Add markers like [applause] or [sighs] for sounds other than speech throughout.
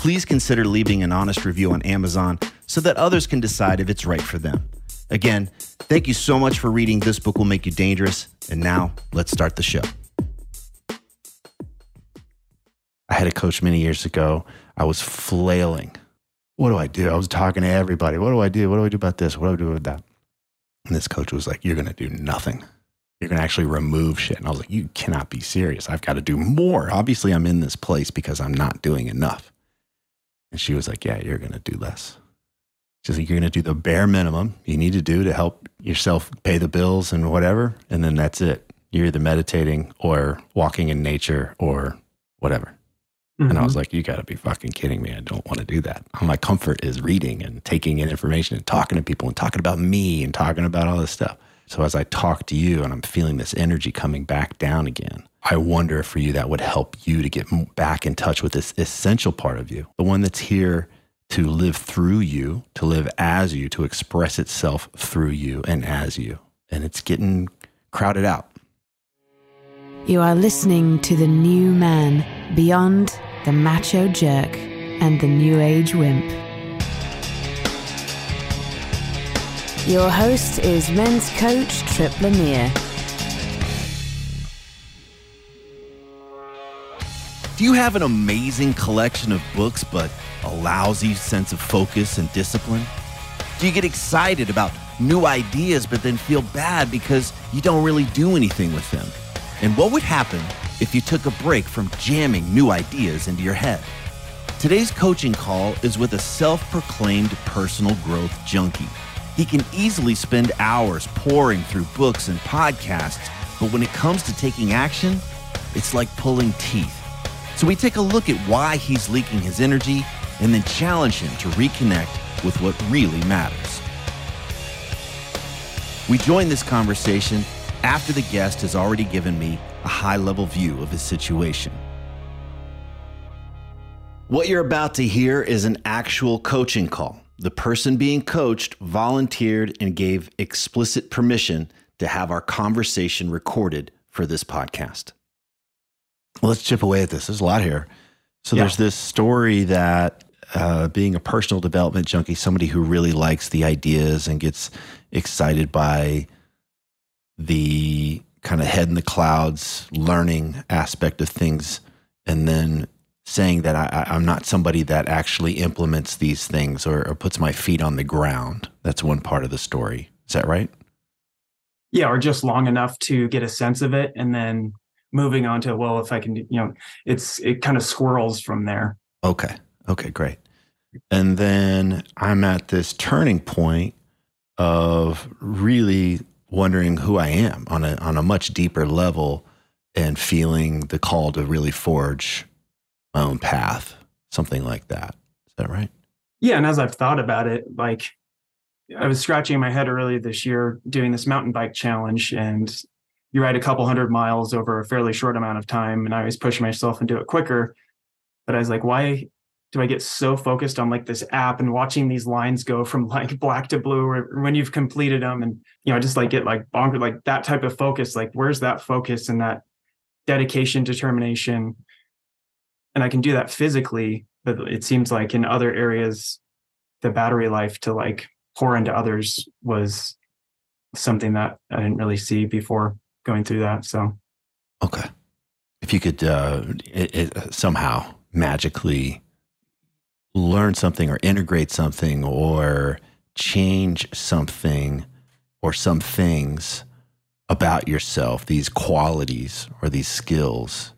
please consider leaving an honest review on Amazon so that others can decide if it's right for them. Again, thank you so much for reading This Book Will Make You Dangerous. And now let's start the show. I had a coach many years ago. I was flailing. What do I do? I was talking to everybody. What do I do? What do I do about this? What do I do about that? And this coach was like, You're going to do nothing. You're going to actually remove shit. And I was like, You cannot be serious. I've got to do more. Obviously, I'm in this place because I'm not doing enough. And she was like, Yeah, you're going to do less. She's like, You're going to do the bare minimum you need to do to help yourself pay the bills and whatever. And then that's it. You're either meditating or walking in nature or whatever. And I was mm-hmm. like, you got to be fucking kidding me. I don't want to do that. My comfort is reading and taking in information and talking to people and talking about me and talking about all this stuff. So as I talk to you and I'm feeling this energy coming back down again, I wonder if for you that would help you to get back in touch with this essential part of you, the one that's here to live through you, to live as you, to express itself through you and as you. And it's getting crowded out. You are listening to the new man beyond the macho jerk and the new age wimp. Your host is men's coach Tripp Lanier. Do you have an amazing collection of books but a lousy sense of focus and discipline? Do you get excited about new ideas but then feel bad because you don't really do anything with them? And what would happen if you took a break from jamming new ideas into your head? Today's coaching call is with a self proclaimed personal growth junkie. He can easily spend hours poring through books and podcasts, but when it comes to taking action, it's like pulling teeth. So we take a look at why he's leaking his energy and then challenge him to reconnect with what really matters. We join this conversation after the guest has already given me a high level view of his situation. What you're about to hear is an actual coaching call. The person being coached volunteered and gave explicit permission to have our conversation recorded for this podcast. Let's chip away at this. There's a lot here. So yeah. there's this story that uh, being a personal development junkie, somebody who really likes the ideas and gets excited by the kind of head in the clouds learning aspect of things, and then saying that I, am not somebody that actually implements these things or, or puts my feet on the ground. That's one part of the story. Is that right? Yeah, or just long enough to get a sense of it, and then moving on to well, if I can, you know, it's it kind of swirls from there. Okay. Okay. Great. And then I'm at this turning point of really wondering who I am on a on a much deeper level and feeling the call to really forge my own path, something like that. Is that right? Yeah, and as I've thought about it, like I was scratching my head earlier this year doing this mountain bike challenge and you ride a couple hundred miles over a fairly short amount of time and I always push myself and do it quicker. But I was like, why do I get so focused on like this app and watching these lines go from like black to blue or when you've completed them and you know I just like get like bonkers like that type of focus like where's that focus and that dedication determination and I can do that physically but it seems like in other areas the battery life to like pour into others was something that I didn't really see before going through that so. Okay. If you could uh it, it, somehow magically learn something or integrate something or change something or some things about yourself, these qualities or these skills,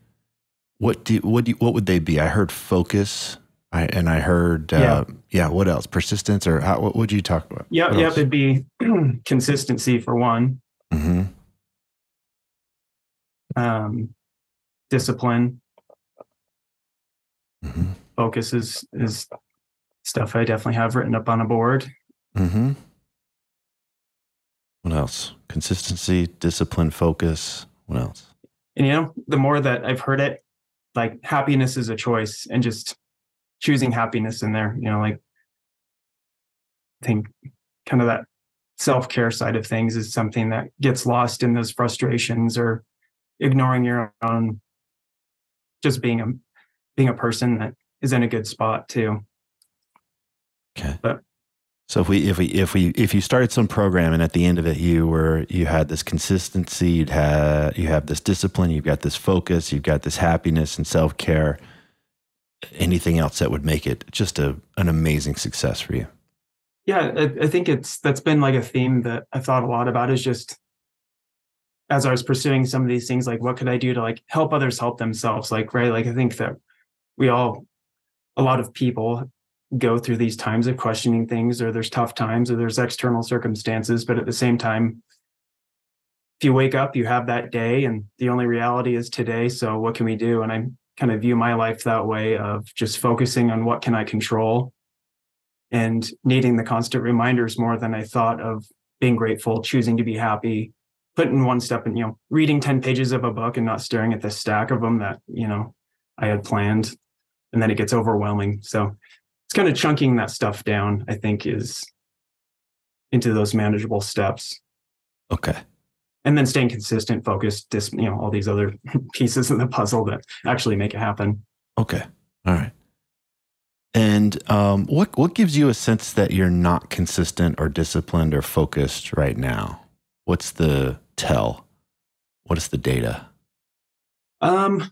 what do what do you, what would they be? I heard focus, I, and I heard uh, yeah. yeah. What else? Persistence, or how, what would you talk about? Yeah, yeah. It'd be [clears throat] consistency for one. Mm-hmm. Um, discipline. Mm-hmm. Focus is is stuff I definitely have written up on a board. Mm-hmm. What else? Consistency, discipline, focus. What else? And you know, the more that I've heard it, like happiness is a choice and just choosing happiness in there, you know, like I think kind of that self-care side of things is something that gets lost in those frustrations or ignoring your own just being a being a person that is in a good spot too. Okay. But so if we if we if we if you started some program and at the end of it you were you had this consistency, you'd had you have this discipline, you've got this focus, you've got this happiness and self care. Anything else that would make it just a an amazing success for you? Yeah, I, I think it's that's been like a theme that I've thought a lot about. Is just as I was pursuing some of these things, like what could I do to like help others help themselves? Like right, like I think that we all a lot of people go through these times of questioning things or there's tough times or there's external circumstances but at the same time if you wake up you have that day and the only reality is today so what can we do? And i kind of view my life that way of just focusing on what can i control and needing the constant reminders more than i thought of being grateful choosing to be happy putting one step in you know reading 10 pages of a book and not staring at the stack of them that you know i had planned and then it gets overwhelming. So it's kind of chunking that stuff down, I think, is into those manageable steps. Okay. And then staying consistent, focused, dis, you know, all these other [laughs] pieces of the puzzle that actually make it happen. Okay. All right. And um, what what gives you a sense that you're not consistent or disciplined or focused right now? What's the tell? What is the data? Um.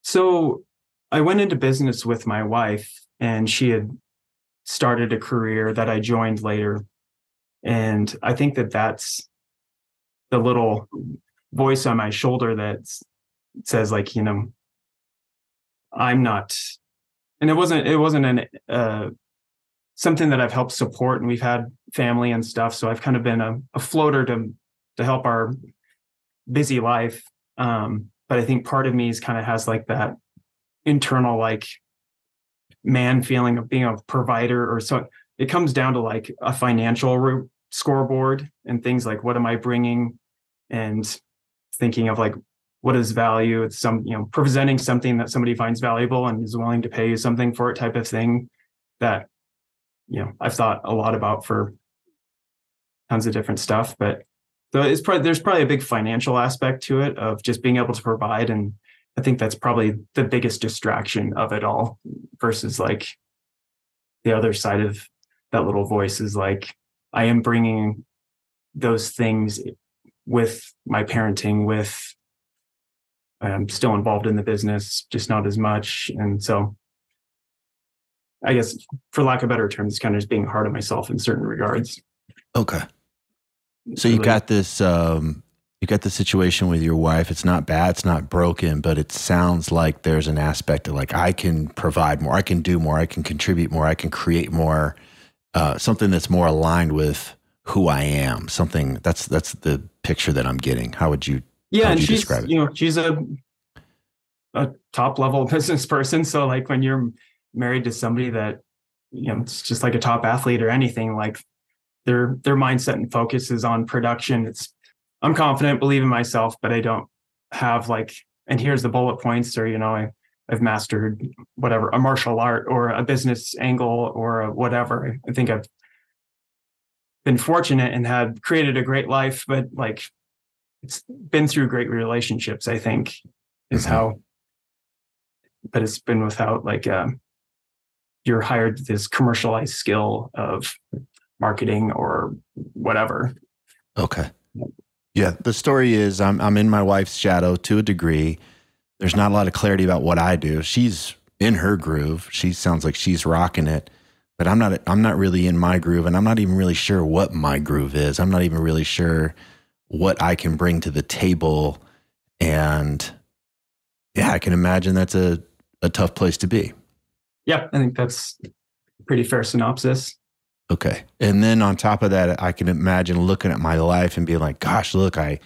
So I went into business with my wife, and she had started a career that I joined later. And I think that that's the little voice on my shoulder that says, like, you know, I'm not, and it wasn't, it wasn't an, uh, something that I've helped support and we've had family and stuff. So I've kind of been a, a floater to, to help our busy life. Um, but I think part of me is kind of has like that internal like man feeling of being a provider or so it comes down to like a financial re- scoreboard and things like what am i bringing? And thinking of like what is value? It's some you know presenting something that somebody finds valuable and is willing to pay you something for it type of thing that you know i've thought a lot about for tons of different stuff but so it's probably there's probably a big financial aspect to it of just being able to provide and I think that's probably the biggest distraction of it all versus like the other side of that little voice is like, I am bringing those things with my parenting, with I'm still involved in the business, just not as much. And so I guess for lack of better terms, kind of just being hard on myself in certain regards. Okay. So you got this um you got the situation with your wife. It's not bad, it's not broken, but it sounds like there's an aspect of like I can provide more, I can do more, I can contribute more, I can create more, uh, something that's more aligned with who I am. Something that's that's the picture that I'm getting. How would you? Yeah, and you she's you know she's a a top level [laughs] business person. So like when you're married to somebody that you know it's just like a top athlete or anything, like their their mindset and focus is on production. It's I'm confident, believe in myself, but I don't have like, and here's the bullet points, or you know, I I've mastered whatever a martial art or a business angle or whatever. I think I've been fortunate and had created a great life, but like it's been through great relationships. I think is mm-hmm. how, but it's been without like um, you're hired this commercialized skill of marketing or whatever. Okay. Yeah, the story is I'm I'm in my wife's shadow to a degree. There's not a lot of clarity about what I do. She's in her groove. She sounds like she's rocking it, but I'm not. I'm not really in my groove, and I'm not even really sure what my groove is. I'm not even really sure what I can bring to the table, and yeah, I can imagine that's a a tough place to be. Yeah, I think that's a pretty fair synopsis. Okay. And then on top of that, I can imagine looking at my life and being like, gosh, look, I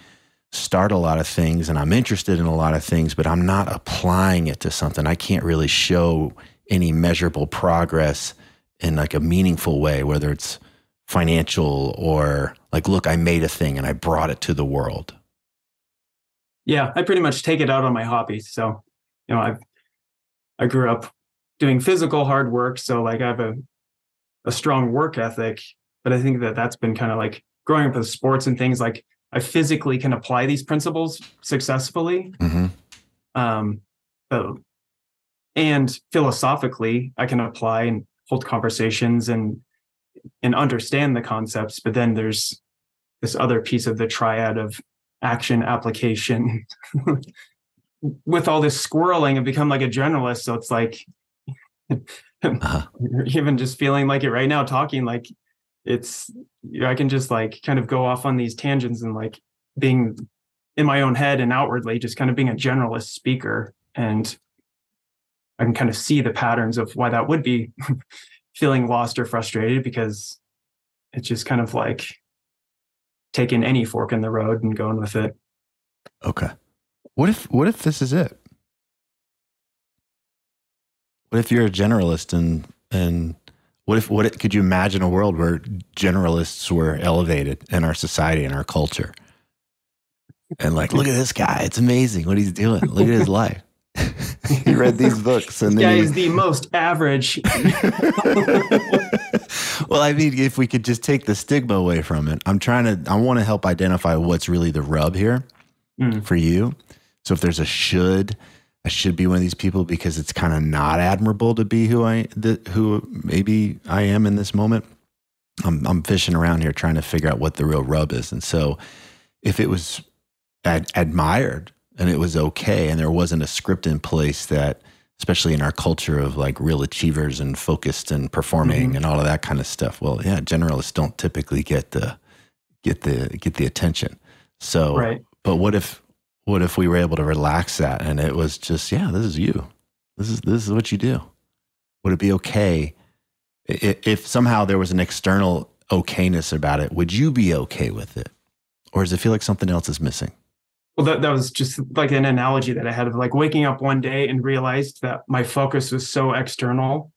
start a lot of things and I'm interested in a lot of things, but I'm not applying it to something. I can't really show any measurable progress in like a meaningful way, whether it's financial or like, look, I made a thing and I brought it to the world. Yeah, I pretty much take it out on my hobbies. So, you know, I've I grew up doing physical hard work, so like I have a a strong work ethic, but I think that that's been kind of like growing up with sports and things like I physically can apply these principles successfully. Mm-hmm. Um, and philosophically, I can apply and hold conversations and and understand the concepts. But then there's this other piece of the triad of action application. [laughs] With all this squirreling, I've become like a generalist. So it's like [laughs] uh-huh. [laughs] even just feeling like it right now, talking like it's you know, I can just like kind of go off on these tangents and like being in my own head and outwardly just kind of being a generalist speaker and I can kind of see the patterns of why that would be [laughs] feeling lost or frustrated because it's just kind of like taking any fork in the road and going with it. Okay. What if what if this is it? What if you're a generalist and and what if what could you imagine a world where generalists were elevated in our society and our culture? And like, look at this guy. It's amazing what he's doing. Look at his life. [laughs] he read these books and this guy is the most average. [laughs] well, I mean, if we could just take the stigma away from it, I'm trying to. I want to help identify what's really the rub here mm. for you. So if there's a should, I should be one of these people because it's kind of not admirable to be who I the, who maybe I am in this moment. I'm I'm fishing around here trying to figure out what the real rub is, and so if it was ad- admired and it was okay, and there wasn't a script in place that, especially in our culture of like real achievers and focused and performing mm-hmm. and all of that kind of stuff. Well, yeah, generalists don't typically get the get the get the attention. So, right. but what if what if we were able to relax that and it was just, yeah, this is you. This is this is what you do. Would it be okay if somehow there was an external okayness about it? Would you be okay with it, or does it feel like something else is missing? Well, that, that was just like an analogy that I had of like waking up one day and realized that my focus was so external,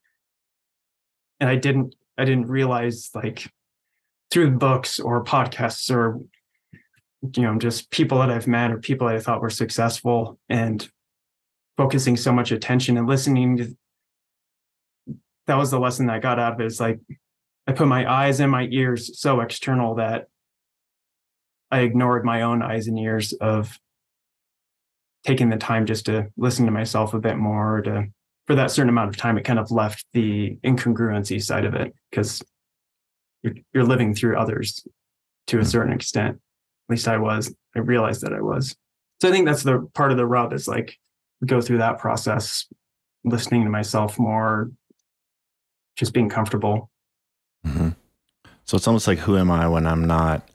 and I didn't I didn't realize like through books or podcasts or you know just people that i've met or people that i thought were successful and focusing so much attention and listening to that was the lesson that i got out of it is like i put my eyes and my ears so external that i ignored my own eyes and ears of taking the time just to listen to myself a bit more to for that certain amount of time it kind of left the incongruency side of it because you're, you're living through others to a hmm. certain extent least I was. I realized that I was. So I think that's the part of the rub is like go through that process, listening to myself more, just being comfortable. Mm-hmm. So it's almost like who am I when I'm not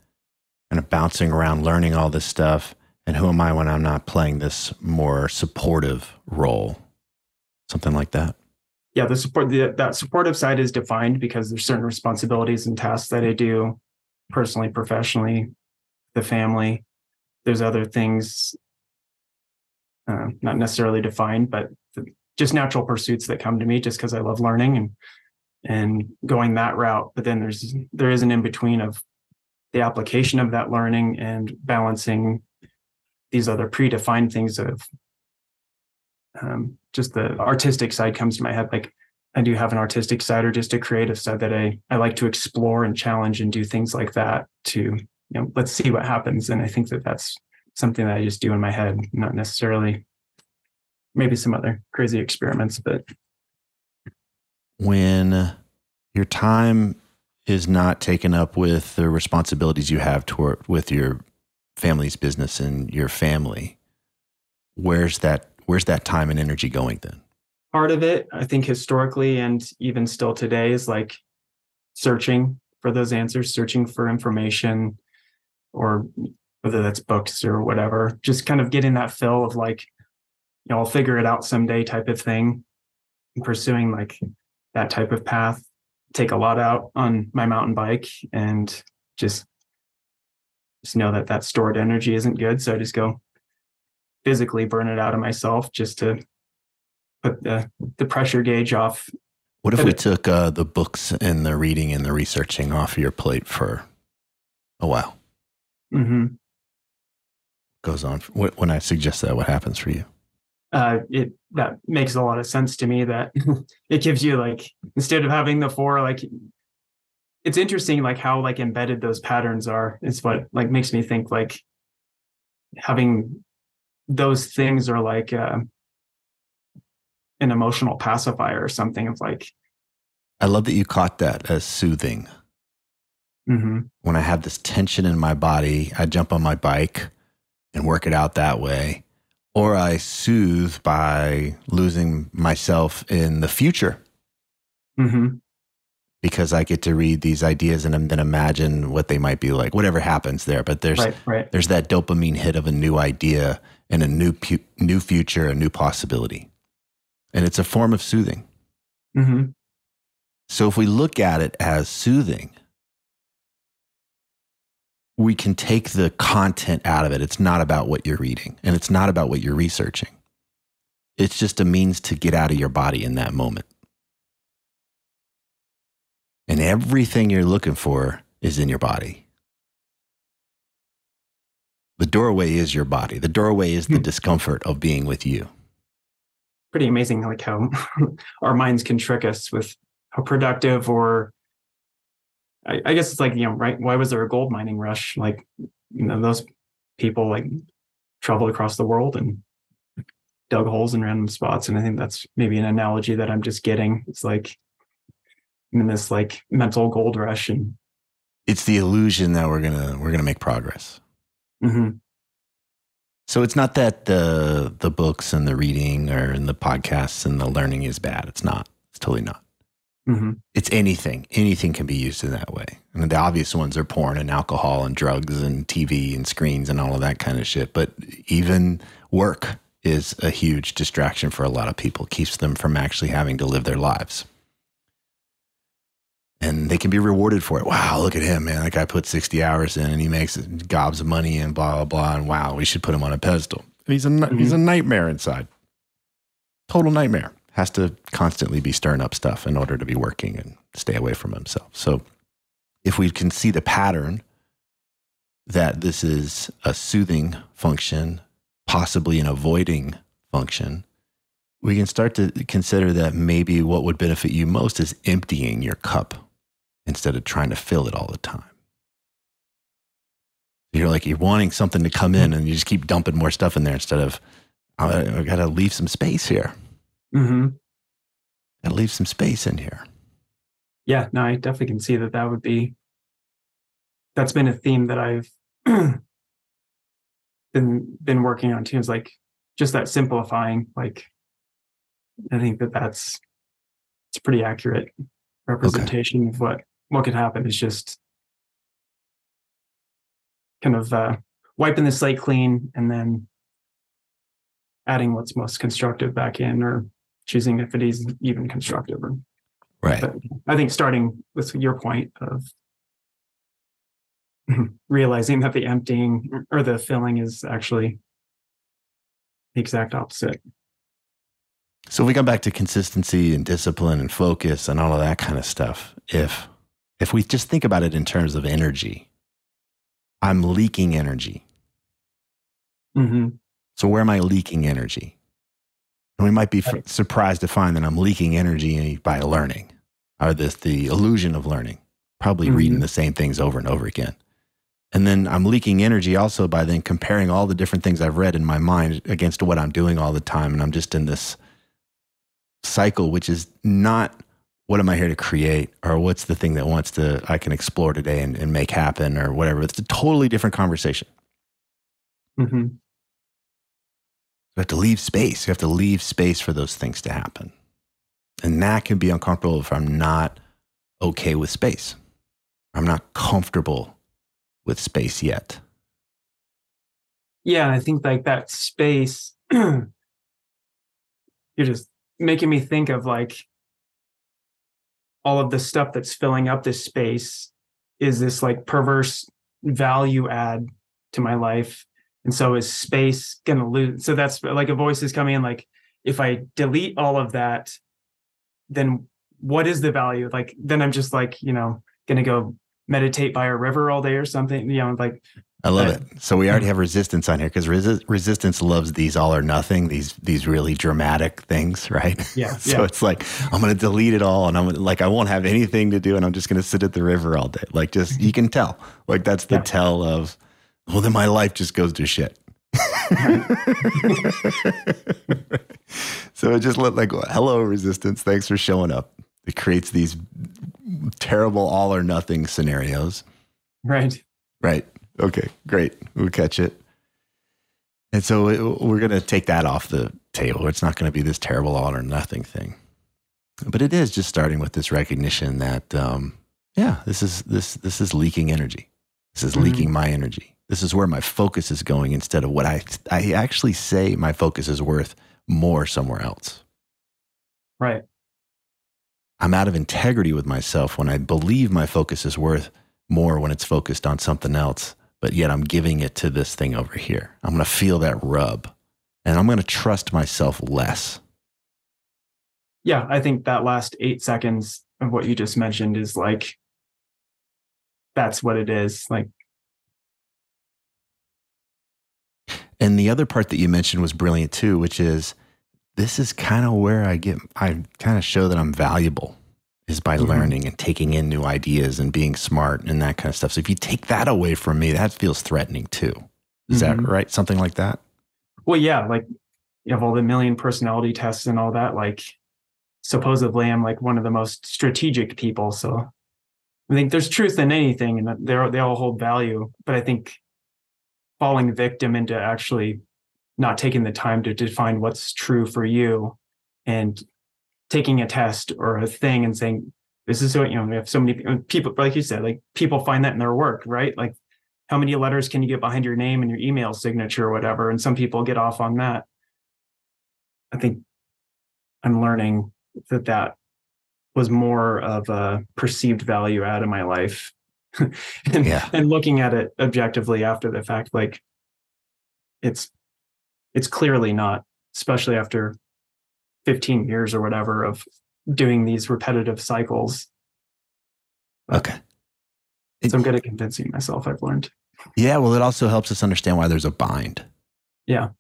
kind of bouncing around learning all this stuff? And who am I when I'm not playing this more supportive role? Something like that. Yeah, the support the, that supportive side is defined because there's certain responsibilities and tasks that I do personally, professionally, the family. There's other things, uh, not necessarily defined, but just natural pursuits that come to me just because I love learning and and going that route. But then there's there is an in between of the application of that learning and balancing these other predefined things of um, just the artistic side comes to my head. Like I do have an artistic side or just a creative side that I I like to explore and challenge and do things like that to you know, let's see what happens. And I think that that's something that I just do in my head, not necessarily maybe some other crazy experiments, but when your time is not taken up with the responsibilities you have toward with your family's business and your family, where's that where's that time and energy going then? part of it, I think historically and even still today, is like searching for those answers, searching for information, or whether that's books or whatever, just kind of getting that fill of like, you know, I'll figure it out someday type of thing. Pursuing like that type of path, take a lot out on my mountain bike and just just know that that stored energy isn't good. So I just go physically burn it out of myself just to put the the pressure gauge off. What if we took uh, the books and the reading and the researching off your plate for a while? Mm-hmm. Goes on. When I suggest that, what happens for you? Uh, it that makes a lot of sense to me. That [laughs] it gives you like instead of having the four, like it's interesting, like how like embedded those patterns are. It's what like makes me think like having those things are like. Uh, an emotional pacifier or something of like i love that you caught that as soothing mm-hmm. when i have this tension in my body i jump on my bike and work it out that way or i soothe by losing myself in the future mm-hmm. because i get to read these ideas and then imagine what they might be like whatever happens there but there's right, right. there's that dopamine hit of a new idea and a new pu- new future a new possibility and it's a form of soothing. Mm-hmm. So if we look at it as soothing, we can take the content out of it. It's not about what you're reading and it's not about what you're researching. It's just a means to get out of your body in that moment. And everything you're looking for is in your body. The doorway is your body. The doorway is the hmm. discomfort of being with you pretty amazing like how [laughs] our minds can trick us with how productive or I, I, guess it's like you know right why was there a gold mining rush like you know those people like traveled across the world and dug holes in random spots and i think that's maybe an analogy that i'm just getting it's like in this like mental gold rush and it's the illusion that we're gonna we're gonna make progress mm-hmm. So it's not that the the books and the reading or in the podcasts and the learning is bad. It's not. It's totally not. Mm-hmm. It's anything. Anything can be used in that way. I And the obvious ones are porn and alcohol and drugs and TV and screens and all of that kind of shit. But even work is a huge distraction for a lot of people. Keeps them from actually having to live their lives and they can be rewarded for it. Wow, look at him, man. That guy put 60 hours in and he makes gobs of money and blah, blah, blah. And wow, we should put him on a pedestal. He's a, mm-hmm. he's a nightmare inside. Total nightmare. Has to constantly be stirring up stuff in order to be working and stay away from himself. So if we can see the pattern that this is a soothing function, possibly an avoiding function, we can start to consider that maybe what would benefit you most is emptying your cup instead of trying to fill it all the time. You're like, you're wanting something to come in and you just keep dumping more stuff in there instead of, I, I got to leave some space here. Mm-hmm. To leave some space in here. Yeah, no, I definitely can see that that would be, that's been a theme that I've [clears throat] been, been working on too. Is like just that simplifying, like, I think that that's, it's pretty accurate representation okay. of what what could happen is just kind of uh, wiping the slate clean and then adding what's most constructive back in or choosing if it is even constructive or right i think starting with your point of [clears throat] realizing that the emptying or the filling is actually the exact opposite so if we come back to consistency and discipline and focus and all of that kind of stuff if if we just think about it in terms of energy, I'm leaking energy. Mm-hmm. So where am I leaking energy? And we might be f- surprised to find that I'm leaking energy by learning, or this the illusion of learning, probably mm-hmm. reading the same things over and over again. And then I'm leaking energy also by then comparing all the different things I've read in my mind against what I'm doing all the time. And I'm just in this cycle, which is not what am I here to create or what's the thing that wants to I can explore today and, and make happen or whatever. It's a totally different conversation. Mm-hmm. You have to leave space. You have to leave space for those things to happen. And that can be uncomfortable if I'm not okay with space. I'm not comfortable with space yet. Yeah, I think like that space, [clears throat] you're just making me think of like all of the stuff that's filling up this space is this like perverse value add to my life. And so is space gonna lose? So that's like a voice is coming in like, if I delete all of that, then what is the value? Like, then I'm just like, you know, gonna go meditate by a river all day or something. You know, like I love uh, it. So we already have resistance on here because resi- resistance loves these all or nothing, these these really dramatic things, [laughs] right? Yeah. [laughs] so yeah. it's like I'm going to delete it all, and I'm like I won't have anything to do, and I'm just going to sit at the river all day. Like just you can tell, like that's the Yeah. tell of, well, then my life just goes to shit. so it just looked like, hello, resistance. Thanks for showing up. It creates these terrible all or nothing scenarios. right. Right. Okay. Great. We'll catch it. And so it, we're going to take that off the table. It's not going to be this terrible all or nothing thing. But it is just starting with this recognition that, um, yeah, this is this this is leaking energy. This is Mhm. leaking my energy. This is where my focus is going instead of what I I actually say my focus is worth more somewhere else. Right. I'm out of integrity with myself when I believe my focus is worth more when it's focused on something else, but yet I'm giving it to this thing over here. I'm going to feel that rub and I'm going to trust myself less. Yeah. I think that last eight seconds of what you just mentioned is like, that's what it is. Like, And the other part that you mentioned was brilliant too, which is this is kind of where I get, I kind of show that I'm valuable is by Mhm. learning and taking in new ideas and being smart and that kind of stuff. So if you take that away from me, that feels threatening too. Is that Mhm. right? Something like that? well, yeah, like you have all the million personality tests and all that. Like, supposedly, I'm like one of the most strategic people. So I think there's truth in anything and they they all hold value. But I think falling victim into actually not taking the time to define what's true for you and taking a test or a thing and saying, this is what, you know, we have so many people, like you said, like people find that in their work, right? Like, how many letters can you get behind your name and your email signature or whatever? And some people get off on that. I think I'm learning that that was more of a perceived value add in my life. [laughs] and, Yeah. and looking at it objectively after the fact, like it's it's clearly not, especially after 15 years or whatever of doing these repetitive cycles. Okay. So I'm good at convincing myself I've learned. Yeah, well, it also helps us understand why there's a bind. Yeah.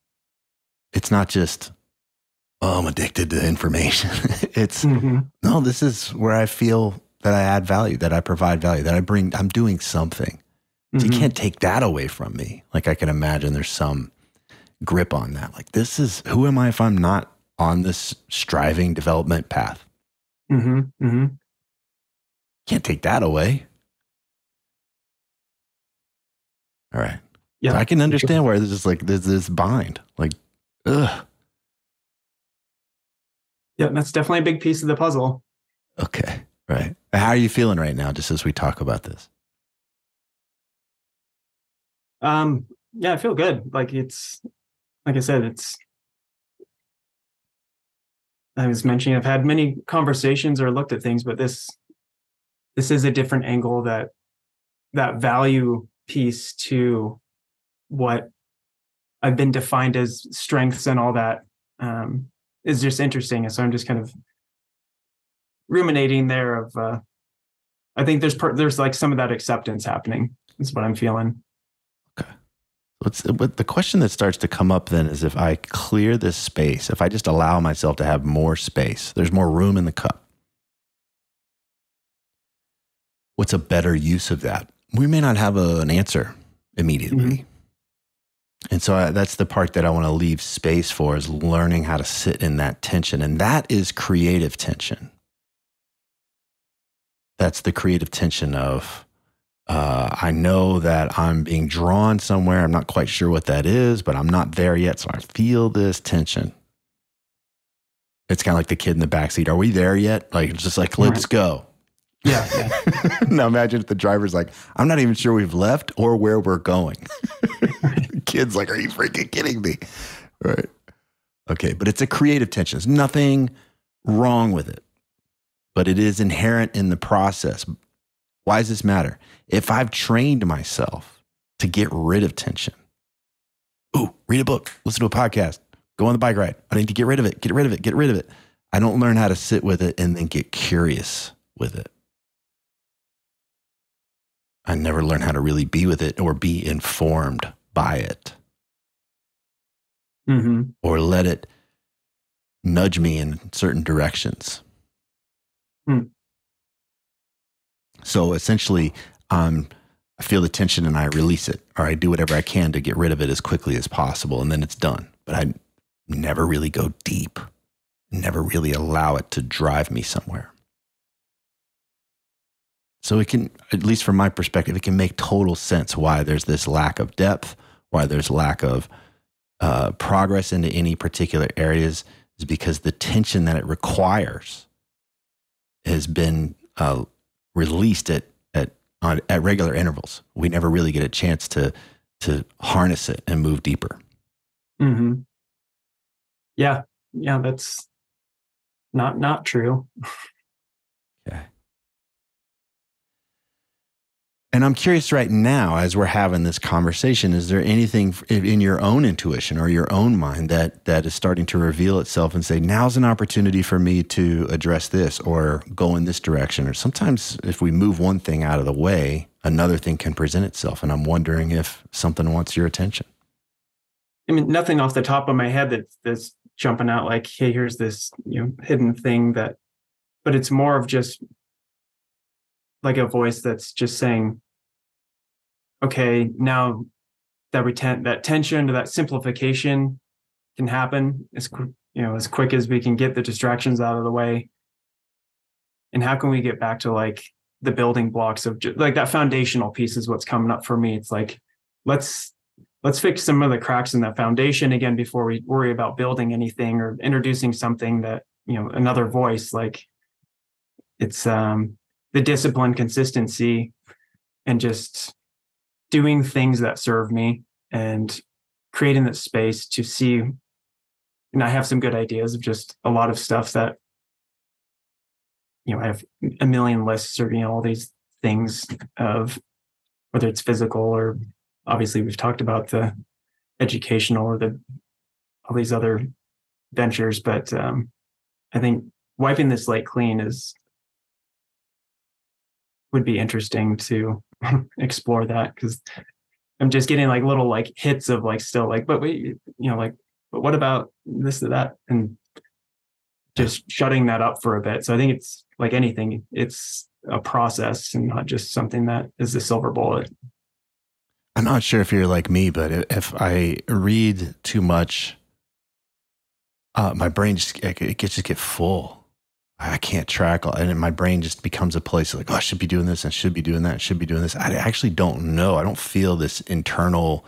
It's not just, oh, I'm addicted to information. [laughs] it's, Mhm. no, this is where I feel that I add value, that I provide value, that I bring, I'm doing something. So you can't take that away from me. Like I can imagine there's some grip on that. Like, this is, who am I if I'm not on this striving development path? Mm-hmm. Mm-hmm. Can't take that away. All right. Yeah. So I can understand where there's just like, there's this bind. Like, ugh. Yeah, that's definitely a big piece of the puzzle. Okay. Right. How are you feeling right now, just as we talk about this? Um, yeah, I feel good. Like it's like I said, it's I was mentioning I've had many conversations or looked at things, but this this is a different angle that that value piece to what I've been defined as strengths and all that um, is just interesting. And so I'm just kind of ruminating there of uh, I think there's part there's like some of that acceptance happening. Is what I'm feeling. Okay. What's what the question that starts to come up then is if I clear this space, if I just allow myself to have more space, there's more room in the cup. What's a better use of that? We may not have a, an answer immediately. And so I, that's the part that I want to leave space for is learning how to sit in that tension. And that is creative tension. That's the creative tension of uh, I know that I'm being drawn somewhere. I'm not quite sure what that is, but I'm not there yet. So I feel this tension. It's kind of like the kid in the backseat. Are we there yet? Like, just like, let's Right. go. Yeah. yeah. [laughs] now imagine if the driver's like, I'm not even sure we've left or where we're going. [laughs] Kid's like, are you freaking kidding me? Right. Okay. But it's a creative tension. There's nothing wrong with it, but it is inherent in the process. Why does this matter? If I've trained myself to get rid of tension, ooh, read a book, listen to a podcast, go on the bike ride. I need to get rid of it, get rid of it, get rid of it. I don't learn how to sit with it and then get curious with it. I never learn how to really be with it or be informed by it hmm or let it nudge me in certain directions. Hmm. So essentially, um, I feel the tension and I release it, or I do whatever I can to get rid of it as quickly as possible, and then it's done. But I never really go deep, never really allow it to drive me somewhere. So it can, at least from my perspective, it can make total sense why there's this lack of depth, why there's lack of uh, progress into any particular areas, is because the tension that it requires has been uh, released at at on, at regular intervals. We never really get a chance to to harness it and move deeper. hmm Yeah. Yeah. That's not not true. [laughs] Okay. And I'm curious right now, as we're having this conversation, is there anything in your own intuition or your own mind that that is starting to reveal itself and say, now's an opportunity for me to address this or go in this direction? Or sometimes if we move one thing out of the way, another thing can present itself. And I'm wondering if something wants your attention. I mean, nothing off the top of my head that's that's jumping out like, hey, here's this you know hidden thing that, but it's more of just like a voice that's just saying, okay, now that retent that tension to that simplification can happen as you know as quick as we can get the distractions out of the way, and how can we get back to like the building blocks of like that foundational piece is what's coming up for me. It's like let's let's fix some of the cracks in that foundation again before we worry about building anything or introducing something that you know another voice like it's um the discipline consistency and just doing things that serve me and creating that space to see and i have some good ideas of just a lot of stuff that you know i have a million lists or you know all these things of whether it's physical or obviously we've talked about the educational or the all these other ventures but um i think wiping the slate clean is would be interesting to [laughs] explore that because i'm just getting like little like hits of like still like but wait you know like but what about this or that? and just shutting that up for a bit. So i think it's like anything it's a process and not just something that is a silver bullet. I'm not sure if you're like me, but if I read too much, uh, my brain just it gets just get full. I can't track, and my brain just becomes a place like, oh, I should be doing this, and should be doing that, and should be doing this. I actually don't know. I don't feel this internal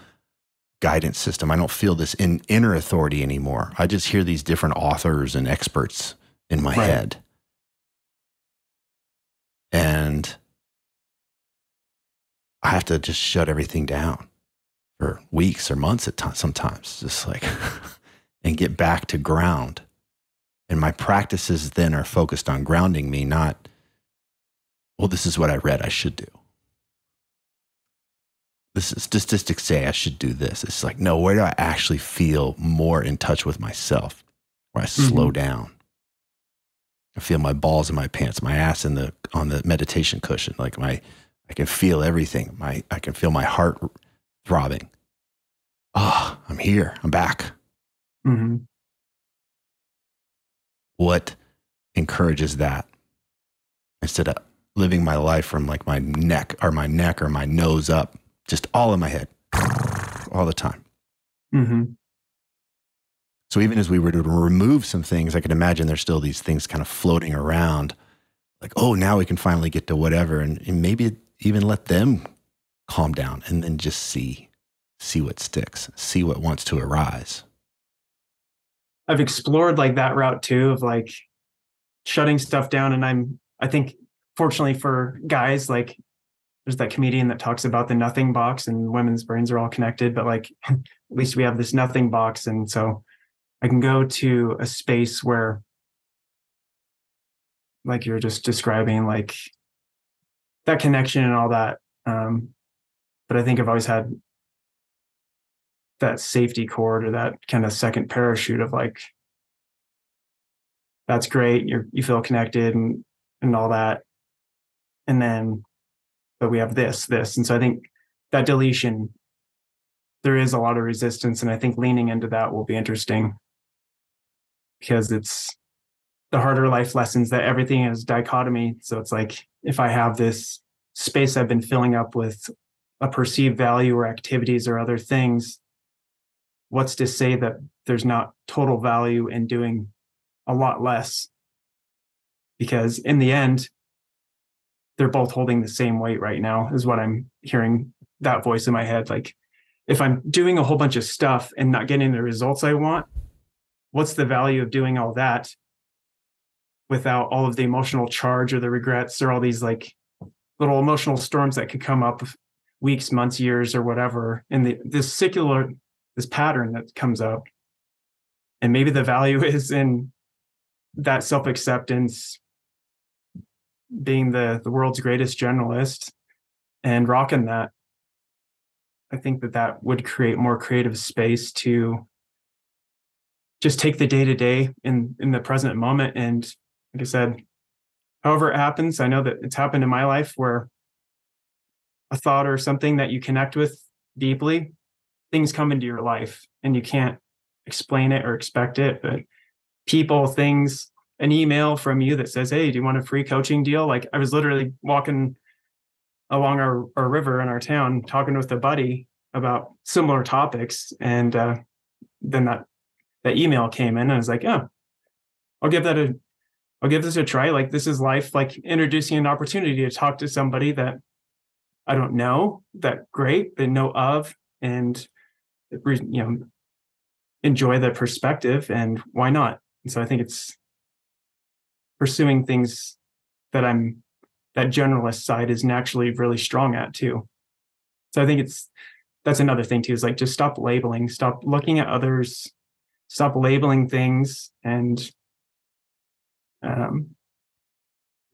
guidance system. I don't feel this in, inner authority anymore. I just hear these different authors and experts in my Right. head, and I have to just shut everything down for weeks or months at times, sometimes, just like, [laughs] and get back to ground. And my practices then are focused on grounding me, not, well, this is what I read I should do. The statistics say I should do this. It's like, no, where do I actually feel more in touch with myself? Where I slow down. I feel my balls in my pants, my ass in the on the meditation cushion. Like my I can feel everything. My I can feel my heart throbbing. Ah, I'm here. I'm back. hmm What encourages that? Instead of living my life from like my neck or my neck or my nose up, just all in my head, [laughs] all the time. hmm So even as we were to remove some things, I can imagine there's still these things kind of floating around. Like, oh, now we can finally get to whatever, and, and maybe even let them calm down, and then just see, see what sticks, see what wants to arise. I've explored like that route too of like shutting stuff down. And I'm, I think, fortunately for guys, like there's that comedian that talks about the nothing box and women's brains are all connected, but like [laughs] at least we have this nothing box. And so I can go to a space where, like you're just describing, like that connection and all that. Um, but I think I've always had that safety cord or that kind of second parachute of like, that's great. You're, you feel connected and, and all that. And then, but we have this, this. And so I think that deletion, there is a lot of resistance. And I think leaning into that will be interesting because it's the harder life lessons that everything is dichotomy. So it's like, if I have this space I've been filling up with a perceived value or activities or other things, what's to say that there's not total value in doing a lot less? Because in the end, they're both holding the same weight right now, is what I'm hearing that voice in my head. Like, if I'm doing a whole bunch of stuff and not getting the results I want, what's the value of doing all that without all of the emotional charge or the regrets or all these like little emotional storms that could come up weeks, months, years, or whatever, and the this secular this pattern that comes up. And maybe the value [laughs] is in that self-acceptance, being the the world's greatest generalist and rocking that. I think that that would create more creative space to just take the day to day in in the present moment and like i said however it happens i know that it's happened in my life where a thought or something that you connect with deeply things come into your life and you can't explain it or expect it but people things an email from you that says hey do you want a free coaching deal like i was literally walking along our, our river in our town talking with a buddy about similar topics and uh, then that that email came in and I was like, oh, I'll give that a I'll give this a try. Like this is life, like introducing an opportunity to talk to somebody that I don't know that great, that know of, and you know, enjoy the perspective and why not? And so I think it's pursuing things that I'm that generalist side is naturally really strong at too. So I think it's that's another thing too, is like just stop labeling, stop looking at others. Stop labeling things and um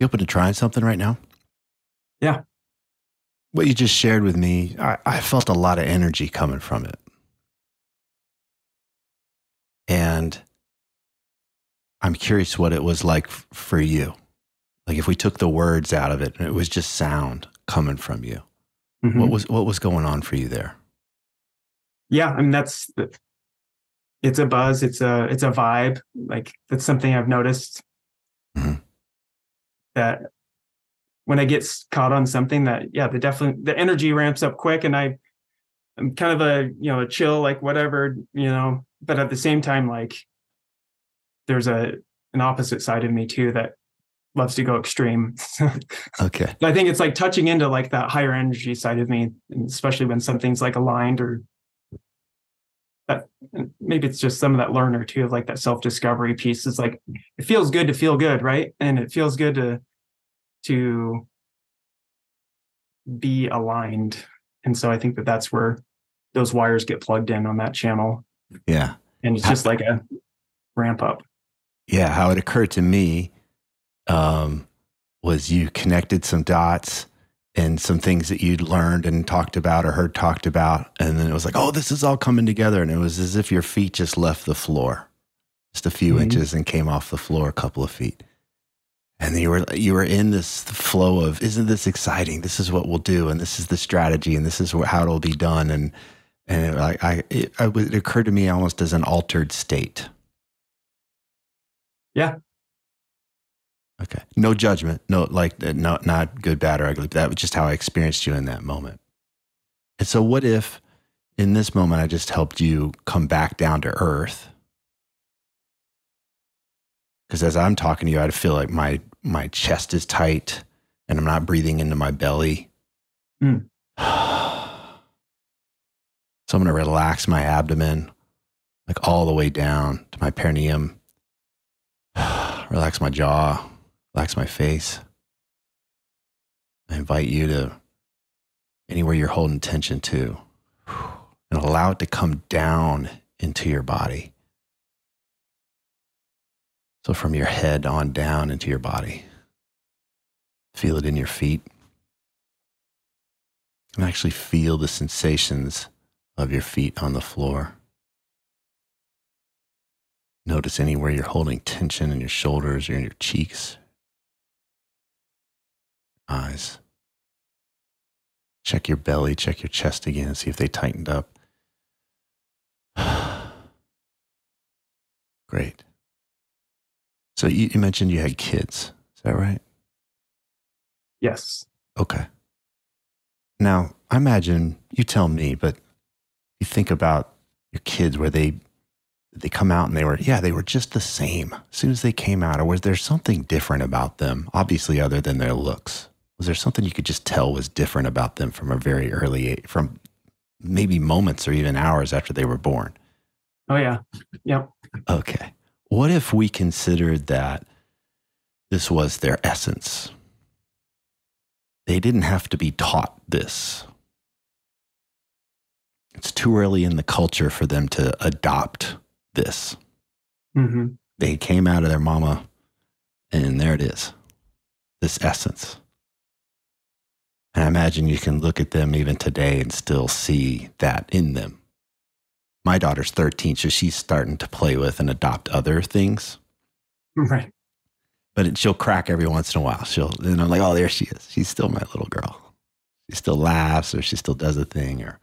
you open to trying something right now? Yeah. What you just shared with me I, I felt a lot of energy coming from it and i'm curious what it was like f- for you like if we took the words out of it and it was just sound coming from you mm-hmm. what was what was going on for you there yeah i mean that's it's a buzz it's a it's a vibe like that's something i've noticed mm-hmm. that when i get caught on something that yeah the definitely the energy ramps up quick and i i'm kind of a you know a chill like whatever you know but at the same time like there's a an opposite side of me too that loves to go extreme. [laughs] Okay. I think it's like touching into like that higher energy side of me especially when something's like aligned or that maybe it's just some of that learner too of like that self-discovery piece is like it feels good to feel good right? And it feels good to to be aligned. And so i think that that's where those wires get plugged in on that channel yeah and it's just like a ramp up yeah how it occurred to me um was you connected some dots and some things that you'd learned and talked about or heard talked about. And then it was like, oh, this is all coming together. And it was as if your feet just left the floor, just a few mm-hmm. inches and came off the floor a couple of feet. And you were you were in this flow of, isn't this exciting? This is what we'll do, and this is the strategy, and this is how it'll be done. And and it, I, I it, it occurred to me almost as an altered state. Yeah, Okay. No judgment. No, like, uh, no, not good, bad, or ugly. That was just how I experienced you in that moment. And so, what if in this moment I just helped you come back down to earth? Because as I'm talking to you, I feel like my my chest is tight and I'm not breathing into my belly. Mm. So I'm going to relax my abdomen, like all the way down to my perineum. [sighs] relax my jaw, relax my face. I invite you to anywhere you're holding tension to and allow it to come down into your body. So, from your head on down into your body, feel it in your feet. And actually feel the sensations of your feet on the floor. Notice anywhere you're holding tension in your shoulders or in your cheeks, eyes. Check your belly, check your chest again, and see if they tightened up. [sighs] Great. So you, you mentioned you had kids. Is that right? Yes. Okay. Now, I imagine you tell me, but you think about your kids where they they come out and they were yeah they were just the same as soon as they came out or was there something different about them obviously other than their looks? Was there something you could just tell was different about them from a very early age from maybe moments or even hours after they were born? Oh yeah. Yep. Okay. What if we considered that this was their essence? They didn't have to be taught this it's too early in the culture for them to adopt this. Mm-hmm. They came out of their mama, and there it is this essence. And I imagine you can look at them even today and still see that in them. My daughter's 13, so she's starting to play with and adopt other things. [laughs] Right. But it, she'll crack every once in a while. She'll, and I'm like, oh, there she is. She's still my little girl. She still laughs or she still does a thing or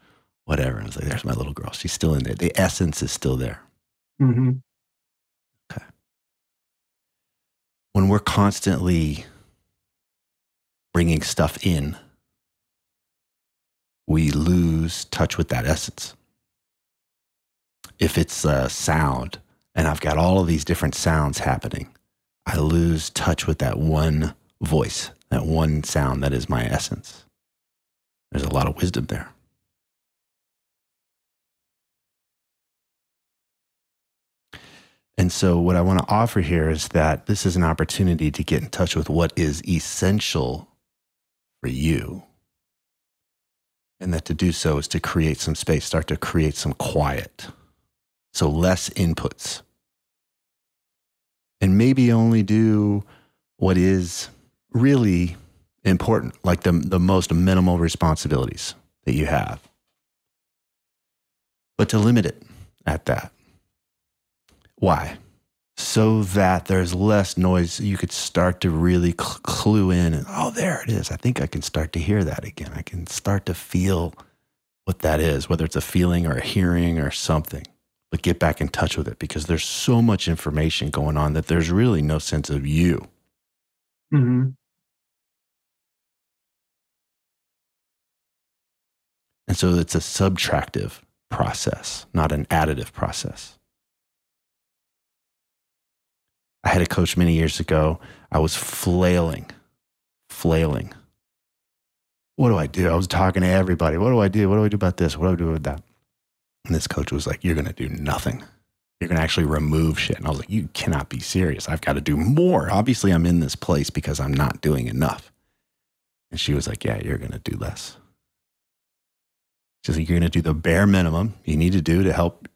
whatever. And I was like, there's my little girl. She's still in there. The essence is still there. Mm-hmm. Okay. When we're constantly bringing stuff in, we lose touch with that essence. If it's a sound and I've got all of these different sounds happening, I lose touch with that one voice, that one sound that is my essence. There's a lot of wisdom there. And so, what I want to offer here is that this is an opportunity to get in touch with what is essential for you. And that to do so is to create some space, start to create some quiet. So, less inputs. And maybe only do what is really important, like the, the most minimal responsibilities that you have. But to limit it at that. Why? So that there's less noise. You could start to really cl- clue in and, oh, there it is. I think I can start to hear that again. I can start to feel what that is, whether it's a feeling or a hearing or something. But get back in touch with it because there's so much information going on that there's really no sense of you. Mm-hmm. And so it's a subtractive process, not an additive process. I had a coach many years ago. I was flailing, flailing. What do I do? I was talking to everybody. What do I do? What do I do about this? What do I do with that? And this coach was like, You're going to do nothing. You're going to actually remove shit. And I was like, You cannot be serious. I've got to do more. Obviously, I'm in this place because I'm not doing enough. And she was like, Yeah, you're going to do less. She's like, You're going to do the bare minimum you need to do to help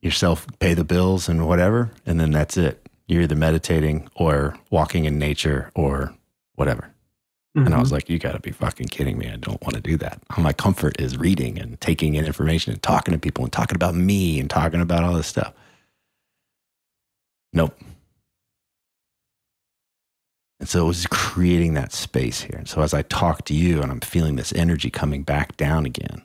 yourself pay the bills and whatever. And then that's it you're either meditating or walking in nature or whatever. Mm-hmm. And I was mm-hmm. like, you got to be fucking kidding me. I don't want to do that. My comfort is reading and taking in information and talking to people and talking about me and talking about all this stuff. Nope. And so it was creating that space here. And so as I talk to you and I'm feeling this energy coming back down again,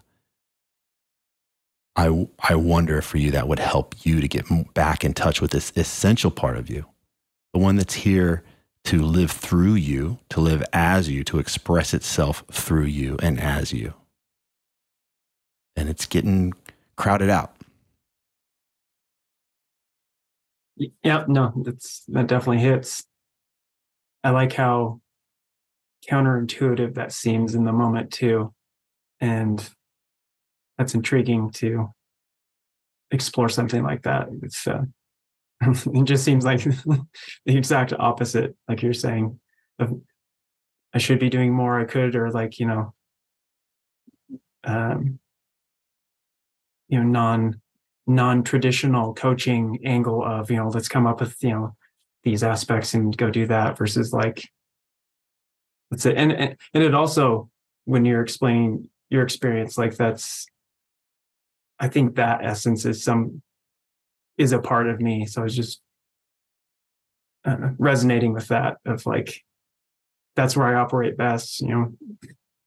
I, I wonder for you that would help you to get back in touch with this essential part of you, the one that's here to live through you, to live as you, to express itself through you and as you. And it's getting crowded out. Yeah, no, that's that definitely hits. I like how counterintuitive that seems in the moment too. And that's intriguing to explore something like that. It's uh, [laughs] it just seems like [laughs] the exact opposite, like you're saying. Of, I should be doing more. I could, or like you know, um, you know, non non traditional coaching angle of you know, let's come up with you know these aspects and go do that versus like it. And and, and it also when you're explaining your experience, like that's I think that essence is some is a part of me. So I was just uh, resonating with that of like that's where I operate best. You know,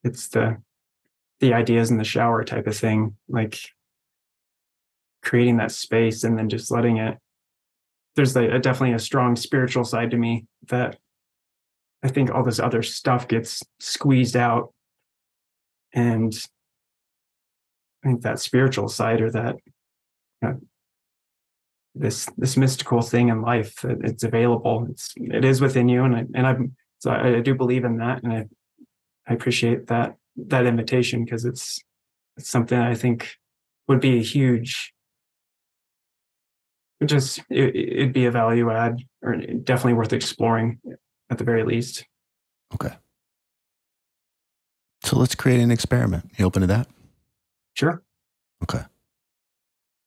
it's the the ideas in the shower type of thing, like creating that space and then just letting it. There's a, a definitely a strong spiritual side to me that I think all this other stuff gets squeezed out, and I think that spiritual side or that you know, this this mystical thing in life it's available it's it is within you and I, and I'm so I, I do believe in that and I I appreciate that that invitation because it's it's something I think would be a huge just it, it'd be a value add or definitely worth exploring at the very least. Okay. So let's create an experiment. You open to that? Sure. Okay.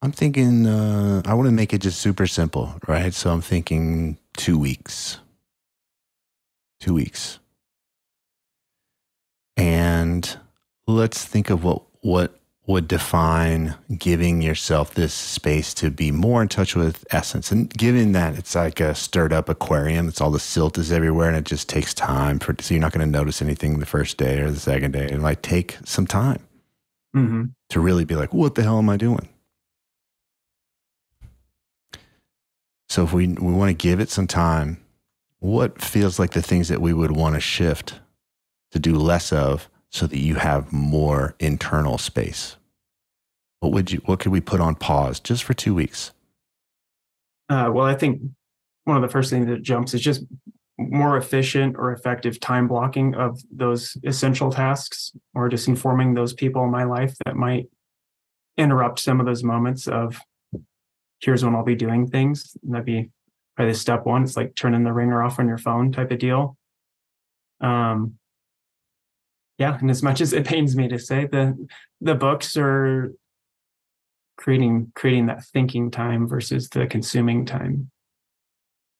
I'm thinking uh, I want to make it just super simple, right? So I'm thinking two weeks. Two weeks. And let's think of what what would define giving yourself this space to be more in touch with essence. And given that it's like a stirred up aquarium, it's all the silt is everywhere and it just takes time for so you're not going to notice anything the first day or the second day. It might take some time mm-hmm. to really be like, what the hell am I doing? So if we we want to give it some time, what feels like the things that we would want to shift to do less of so that you have more internal space? What would you what could we put on pause just for 2 weeks? Uh, well, I think one of the first things that jumps is just more efficient or effective time blocking of those essential tasks or just informing those people in my life that might interrupt some of those moments of here's when I'll be doing things. And that'd be probably step one. It's like turning the ringer off on your phone type of deal. Um, yeah, and as much as it [laughs] pains me to say, the the books are creating creating that thinking time versus the consuming time,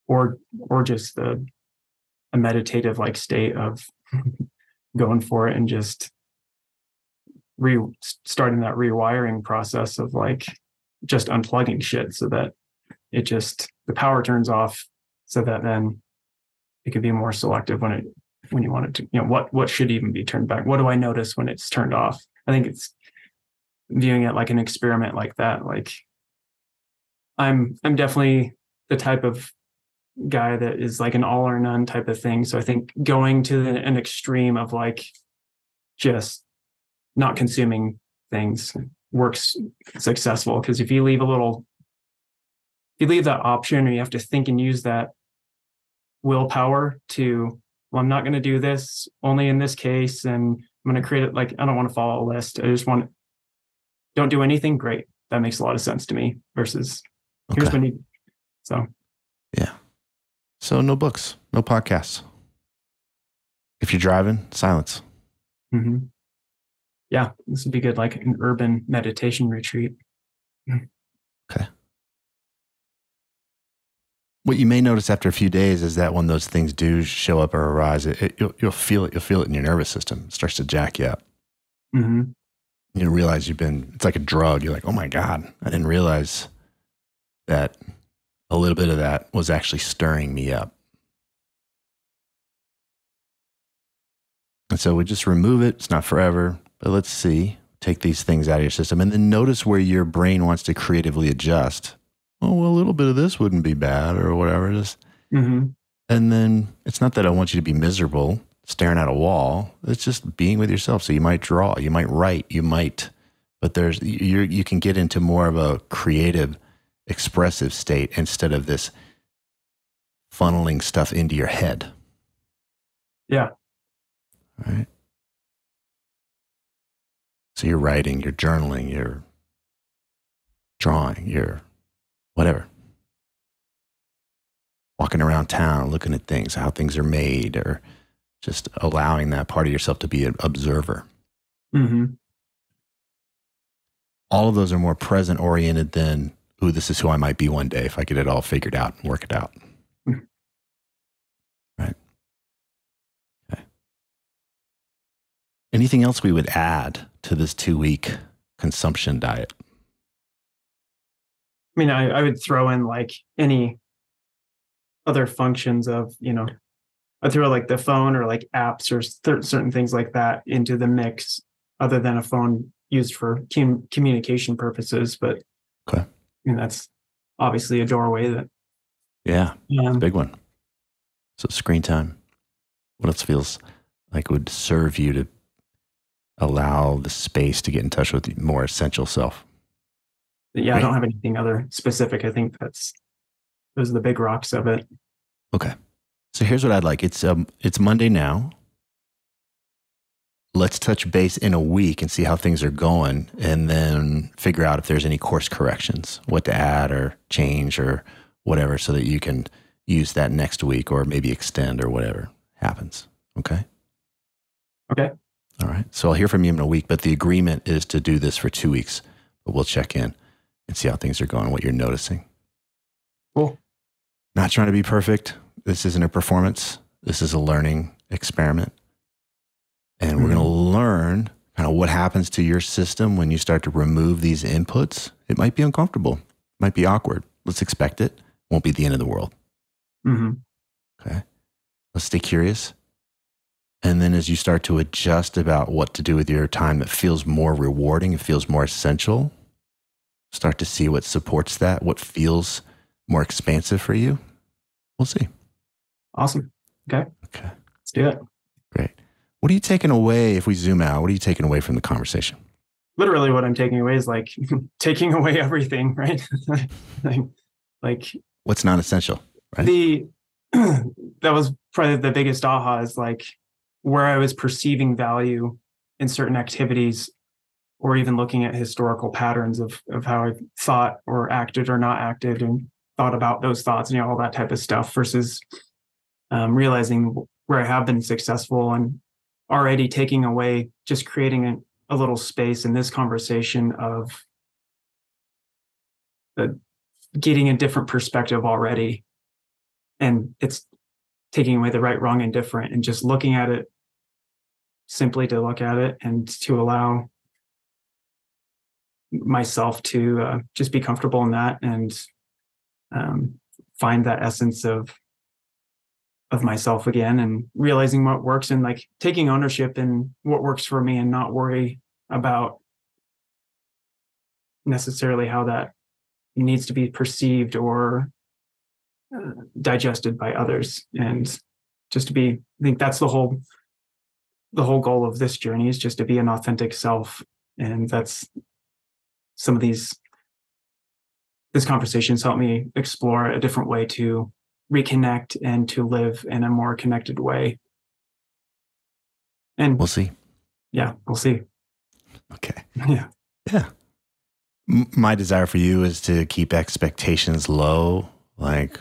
or or just the a meditative like state of [laughs] going for it and just re starting that rewiring process of like just unplugging shit so that it just the power turns off so that then it can be more selective when it when you want it to you know what what should even be turned back? What do i notice when it's turned off? I think it's viewing it like an experiment like that like i'm i'm definitely the type of guy that is like an all or none type of thing. So i think going to an extreme of like just not consuming things works successful. Because if you leave a little if you leave that option or you have to think and use that willpower to well i'm not going to do this only in this case and i'm going to create it like i don't want to follow a list. I just want don't do anything great. That makes a lot of sense to me versus okay. here's what you so. Yeah so no books no podcasts if you're driving silence mm-hmm yeah, this would be good, like an urban meditation retreat. Okay. What you may notice after a few days is that when those things do show up or arise, it, it, you'll, you'll, feel it. You'll feel it in your nervous system. It starts to jack you up. Mm-hmm. You realize you've been. It's like a drug. You're like, oh my god, I didn't realize that a little bit of that was actually stirring me up. And so we just remove it. It's not forever. But let's see, take these things out of your system and then notice where your brain wants to creatively adjust. Oh, well, a little bit of this wouldn't be bad or whatever it is. Mm-hmm. And then it's not that I want you to be miserable staring at a wall. It's just being with yourself. So you might draw, you might write, you might, but there's, you you can get into more of a creative, expressive state instead of this funneling stuff into your head. Yeah. All right. So you're writing, you're journaling, you're drawing, you're whatever. Walking around town, looking at things, how things are made, or just allowing that part of yourself to be an observer. hmm All of those are more present oriented than, ooh, this is who I might be one day if I get it all figured out and work it out. [laughs] Right. Okay. Anything else we would add to this two week consumption diet? I mean, I, I would throw in like any other functions of, you know, I throw like the phone or like apps or cer- certain things like that into the mix, other than a phone used for com- communication purposes. But Okay. Mean, that's obviously a doorway that Yeah. um, Big one. So screen time. What else feels like would serve you to allow the space to get in touch with your more essential self? yeah, I don't have anything other specific. I think that's those are the big rocks of it. Okay. So here's what I'd like. It's um it's Monday now. Let's touch base in a week and see how things are going and then figure out if there's any course corrections, what to add or change or whatever so that you can use that next week or maybe extend or whatever happens. Okay? Okay. All right. So I'll hear from you in a week, but the agreement is to do this for 2 weeks. But we'll check in and see how things are going, what you're noticing. Cool. Not trying to be perfect. This isn't a performance. This is a learning experiment. And we're going to learn kind of what happens to your system when you start to remove these inputs. It might be uncomfortable, might be awkward. Let's expect it. Won't be the end of the world. hmm Okay. Let's stay curious. And then as you start to adjust about what to do with your time that feels more rewarding, it feels more essential, start to see what supports that, what feels more expansive for you. We'll see. Awesome. Okay. Okay. Let's do it. What are you taking away if we zoom out? What are you taking away from the conversation? Literally, what I'm taking away is like [laughs] taking away everything, right? [laughs] like, like What's non essential? Right. the [clears throat] that was probably the biggest aha is like where I was perceiving value in certain activities or even looking at historical patterns of of how I thought or acted or not acted and thought about those thoughts and you know all that type of stuff versus um, realizing where I have been successful and already taking away just creating a, a little space in this conversation of the getting a different perspective already. And it's taking away the right wrong and different and just looking at it simply to look at it and to allow myself to uh, just be comfortable in that and um, find that essence of of myself again and realizing what works and like taking ownership in what works for me and not worry about necessarily how that needs to be perceived or uh, digested by others. And just to be i think that's the whole the whole goal of this journey is just to be an authentic self. And that's some of these this conversation's helped me explore a different way to reconnect and to live in a more connected way and We'll see. yeah we'll see Okay. [laughs] yeah Yeah. My desire for you is to keep expectations low. Like,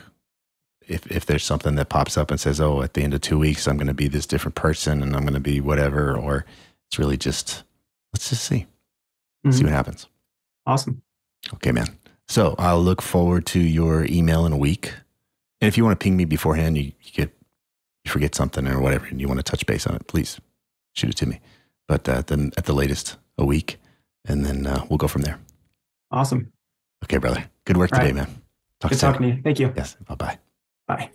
if if there's something that pops up and says, "Oh, at the end of two weeks, I'm going to be this different person, and I'm going to be whatever," or it's really just let's just see, see Mhm. what happens. awesome Okay, man. So I'll look forward to your email in a week. And if you want to ping me beforehand, you, you get you forget something or whatever, and you want to touch base on it, please shoot it to me. But uh, then at the latest, a week, and then uh, we'll go from there. awesome Okay, brother. Good work All today, right. man. Talk good soon. talking to you thank you Yes. Bye bye. bye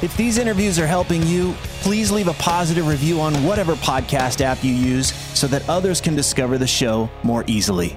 If these interviews are helping you, please leave a positive review on whatever podcast app you use so that others can discover the show more easily.